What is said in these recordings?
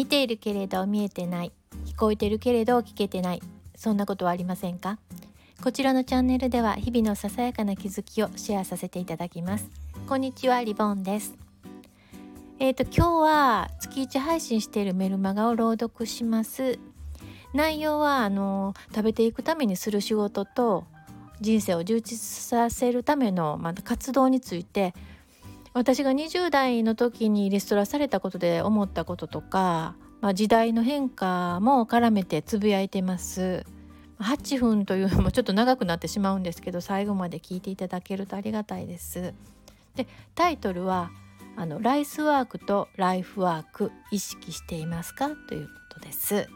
見ているけれど見えてない。聞こえてるけれど聞けてない。そんなことはありませんか？こちらのチャンネルでは日々のささやかな気づきをシェアさせていただきます。こんにちはリボンです。えーと今日は月1配信しているメルマガを朗読します。内容はあの食べていくためにする仕事と人生を充実させるための、まあ、活動について私が20代の時にリストラされたことで思ったこととか、まあ、時代の変化も絡めてつぶやいてます。8分というのもちょっと長くなってしまうんですけど最後まで聞いていただけるとありがたいです。でタイトルはあの「ライスワークとライフワーク意識していますか?」ということです。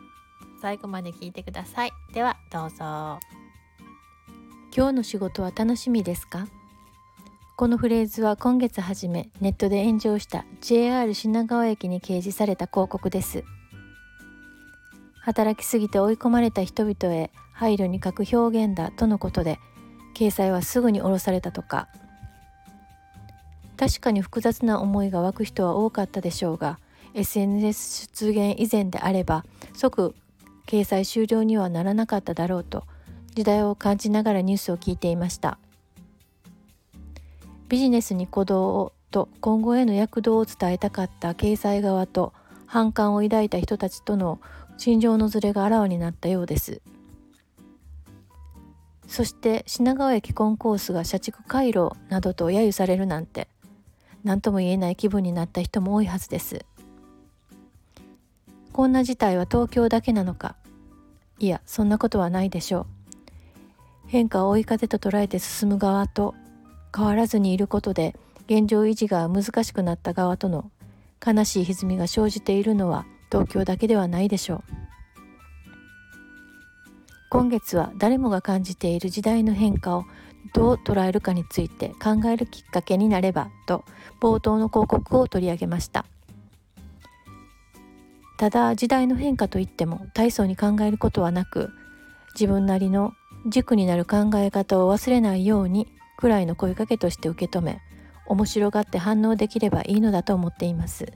最後まで聞いてください。ではどうぞ。今日の仕事は楽しみですか？このフレーズは今月初めネットで炎上した JR 品川駅に掲示された広告です。働きすぎて追い込まれた人々へ配慮に書く表現だとのことで掲載はすぐに下ろされたとか。確かに複雑な思いが湧く人は多かったでしょうが SNS 出現以前であれば即掲載終了にはならなかっただろうと時代を感じながらニュースを聞いていました。ビジネスに鼓動をと今後への躍動を伝えたかった経済側と反感を抱いた人たちとの心情のずれがあらわになったようです。そして品川駅コンコースが社畜回路などと揶揄されるなんて何とも言えない気分になった人も多いはずです。こんな事態は東京だけなのか？いやそんなことはないでしょう。変化を追い風と捉えて進む側と変わらずにいることで現状維持が難しくなった側との悲しい歪みが生じているのは東京だけではないでしょう。今月は誰もが感じている時代の変化をどう捉えるかについて考えるきっかけになればと冒頭の広告を取り上げました。ただ時代の変化といっても大層に考えることはなく自分なりの軸になる考え方を忘れないようにくらいの声かけとして受け止め面白がって反応できればいいのだと思っています。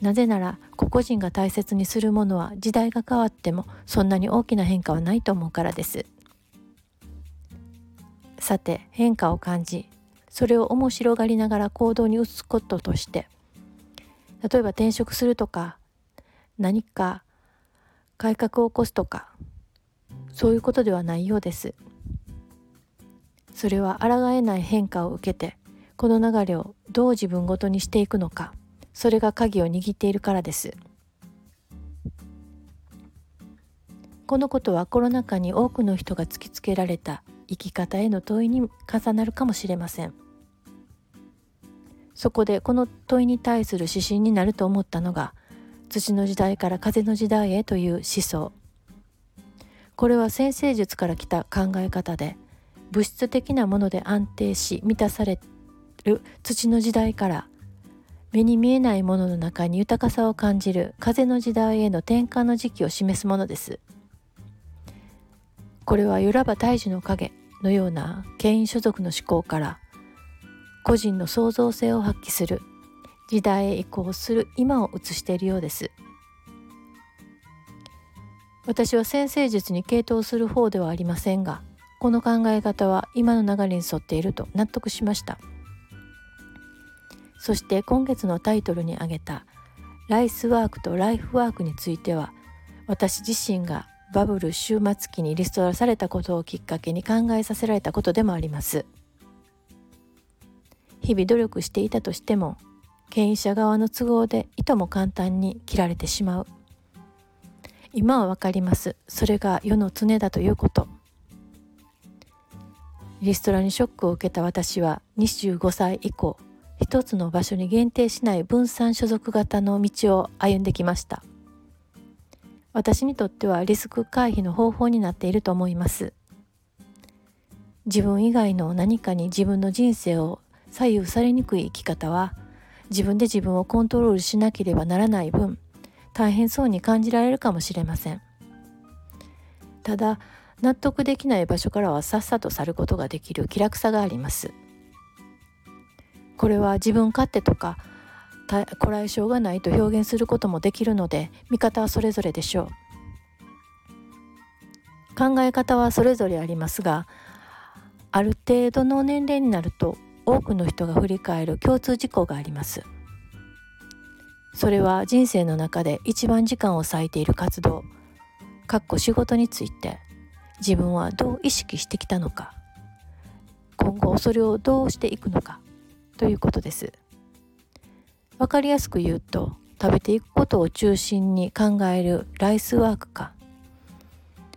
なぜなら個々人が大切にするものは時代が変わってもそんなに大きな変化はないと思うからです。さて変化を感じそれを面白がりながら行動に移すこととして例えば転職するとか何か改革を起こすとかそういうことではないようです。それは抗えない変化を受けてこの流れをどう自分ごとにしていくのかそれが鍵を握っているからです。このことはコロナ禍に多くの人が突きつけられた生き方への問いに重なるかもしれません。そこでこの問いに対する指針になると思ったのが土の時代から風の時代へという思想。これは先生術から来た考え方で物質的なもので安定し満たされる土の時代から目に見えないものの中に豊かさを感じる風の時代への転換の時期を示すものです。これはよらば大樹の影のような権威所属の思考から個人の創造性を発揮する時代へ移行する今を映しているようです。私は先生術に傾倒する方ではありませんがこの考え方は今の流れに沿っていると納得しました。そして今月のタイトルに挙げたライスワークとライフワークについては私自身がバブル終末期にリストラされたことをきっかけに考えさせられたことでもあります。日々努力していたとしても権威者側の都合でいとも簡単に切られてしまう。今はわかります。それが世の常だということ。リストラにショックを受けた私は25歳以降一つの場所に限定しない分散所属型の道を歩んできました。私にとってはリスク回避の方法になっていると思います。自分以外の何かに自分の人生を左右されにくい生き方は自分で自分をコントロールしなければならない分大変そうに感じられるかもしれません。ただ納得できない場所からはさっさと去ることができる気楽さがあります。これは自分勝手とかこらえ性がないと表現することもできるので見方はそれぞれでしょう。考え方はそれぞれありますがある程度の年齢になると多くの人が振り返る共通事項があります。それは人生の中で一番時間を割いている活動かっこ仕事について。自分はどう意識してきたのか今後それをどうしていくのかということです。分かりやすく言うと食べていくことを中心に考えるライスワークか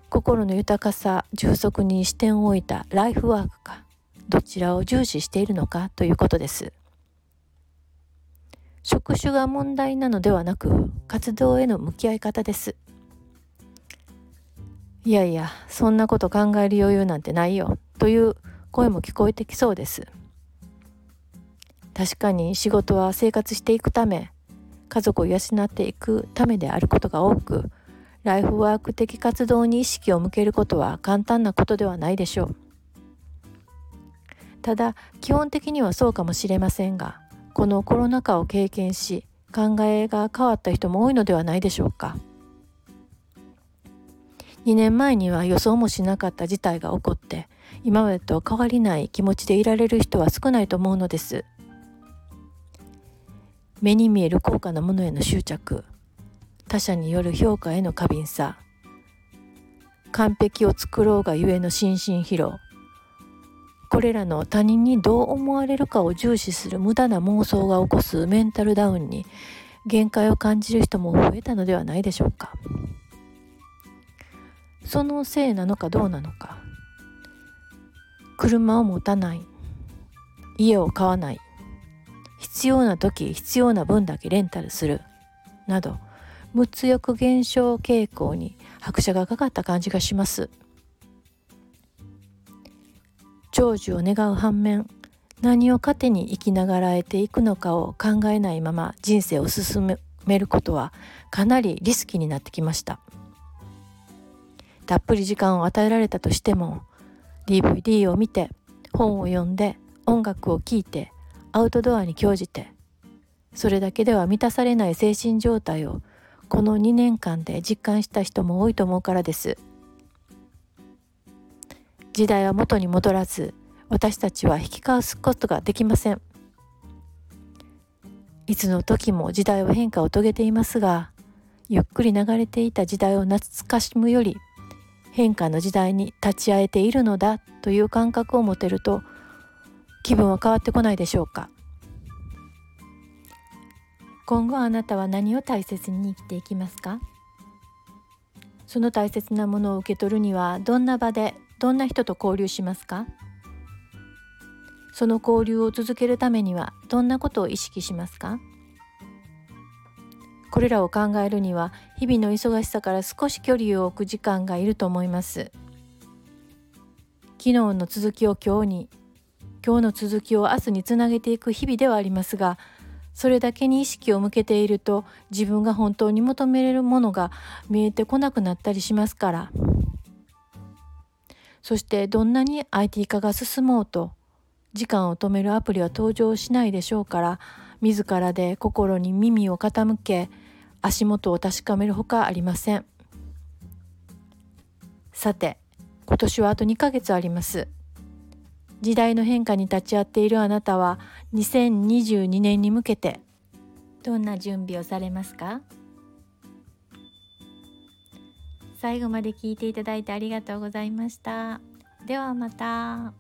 心の豊かさ充足に視点を置いたライフワークかどちらを重視しているのかということです。職種が問題なのではなく活動への向き合い方です。いやいやそんなこと考える余裕なんてないよという声も聞こえてきそうです。確かに仕事は生活していくため家族を養っていくためであることが多くライフワーク的活動に意識を向けることは簡単なことではないでしょう。ただ基本的にはそうかもしれませんがこのコロナ禍を経験し考えが変わった人も多いのではないでしょうか。2年前には予想もしなかった事態が起こって今までと変わりない気持ちでいられる人は少ないと思うのです。目に見える高価なものへの執着他者による評価への過敏さ完璧を作ろうがゆえの心身疲労これらの他人にどう思われるかを重視する無駄な妄想が起こすメンタルダウンに限界を感じる人も増えたのではないでしょうか。そのせいなのかどうなのか。車を持たない。家を買わない。必要な時必要な分だけレンタルする。など物欲減少傾向に拍車がかかった感じがします。長寿を願う反面何を糧に生きながらえていくのかを考えないまま人生を進めることはかなりリスキーになってきました。たっぷり時間を与えられたとしても DVD を見て本を読んで音楽を聴いてアウトドアに興じてそれだけでは満たされない精神状態をこの2年間で実感した人も多いと思うからです。時代は元に戻らず私たちは引き返すことができません。いつの時も時代は変化を遂げていますがゆっくり流れていた時代を懐かしむより変化の時代に立ち会えているのだという感覚を持てると気分は変わってこないでしょうか。今後あなたは何を大切に生きていきますか？その大切なものを受け取るにはどんな場でどんな人と交流しますか？その交流を続けるためにはどんなことを意識しますか？これらを考えるには日々の忙しさから少し距離を置く時間がいると思います。昨日の続きを今日に今日の続きを明日につなげていく日々ではありますがそれだけに意識を向けていると自分が本当に求めれるものが見えてこなくなったりしますから。そしてどんなに IT 化が進もうと時間を止めるアプリは登場しないでしょうから自らで心に耳を傾け足元を確かめるほかありませんさて今年はあと2ヶ月あります時代の変化に立ち会っているあなたは2022年に向けてどんな準備をされますか？最後まで聞いていただいてありがとうございました。ではまた。